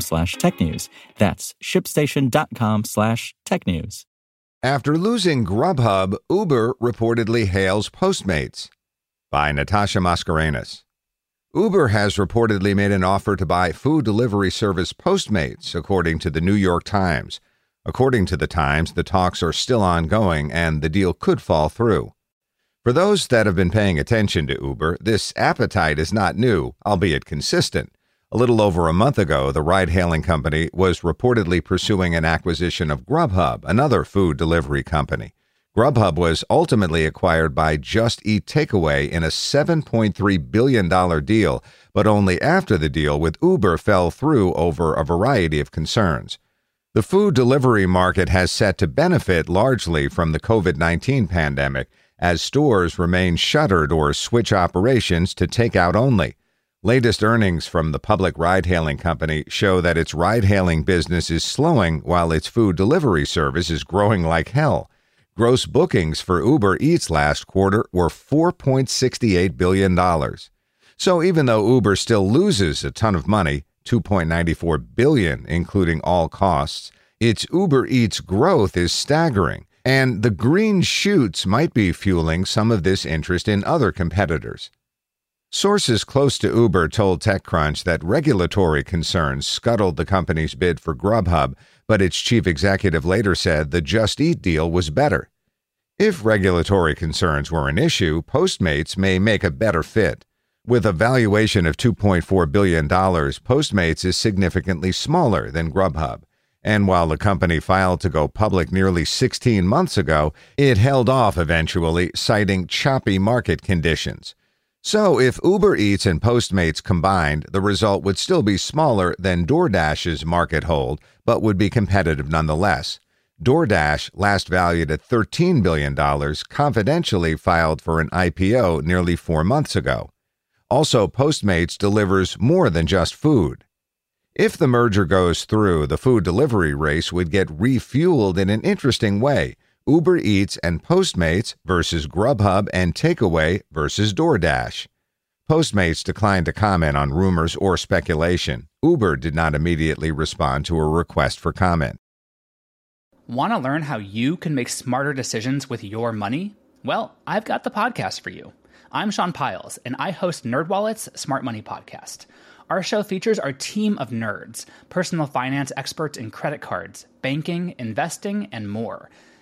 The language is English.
slash technews. That's shipstation.com slash technews. After losing Grubhub, Uber reportedly hails Postmates. By Natasha Mascarenhas. Uber has reportedly made an offer to buy food delivery service Postmates, according to the New York Times. According to the Times, the talks are still ongoing and the deal could fall through. For those that have been paying attention to Uber, this appetite is not new, albeit consistent. A little over a month ago, the ride hailing company was reportedly pursuing an acquisition of Grubhub, another food delivery company. Grubhub was ultimately acquired by Just Eat Takeaway in a $7.3 billion deal, but only after the deal with Uber fell through over a variety of concerns. The food delivery market has set to benefit largely from the COVID 19 pandemic as stores remain shuttered or switch operations to takeout only. Latest earnings from the public ride hailing company show that its ride hailing business is slowing while its food delivery service is growing like hell. Gross bookings for Uber Eats last quarter were $4.68 billion. So even though Uber still loses a ton of money, 2.94 billion including all costs, its Uber Eats growth is staggering, and the green shoots might be fueling some of this interest in other competitors. Sources close to Uber told TechCrunch that regulatory concerns scuttled the company's bid for Grubhub, but its chief executive later said the Just Eat deal was better. If regulatory concerns were an issue, Postmates may make a better fit. With a valuation of $2.4 billion, Postmates is significantly smaller than Grubhub. And while the company filed to go public nearly 16 months ago, it held off eventually, citing choppy market conditions. So, if Uber Eats and Postmates combined, the result would still be smaller than DoorDash's market hold, but would be competitive nonetheless. DoorDash, last valued at $13 billion, confidentially filed for an IPO nearly four months ago. Also, Postmates delivers more than just food. If the merger goes through, the food delivery race would get refueled in an interesting way Uber Eats and Postmates versus Grubhub and Takeaway versus DoorDash. Postmates declined to comment on rumors or speculation. Uber did not immediately respond to a request for comment. Want to learn how you can make smarter decisions with your money? Well, I've got the podcast for you. I'm Sean Pyles, and I host NerdWallet's Smart Money Podcast. Our show features our team of nerds, personal finance experts in credit cards, banking, investing, and more –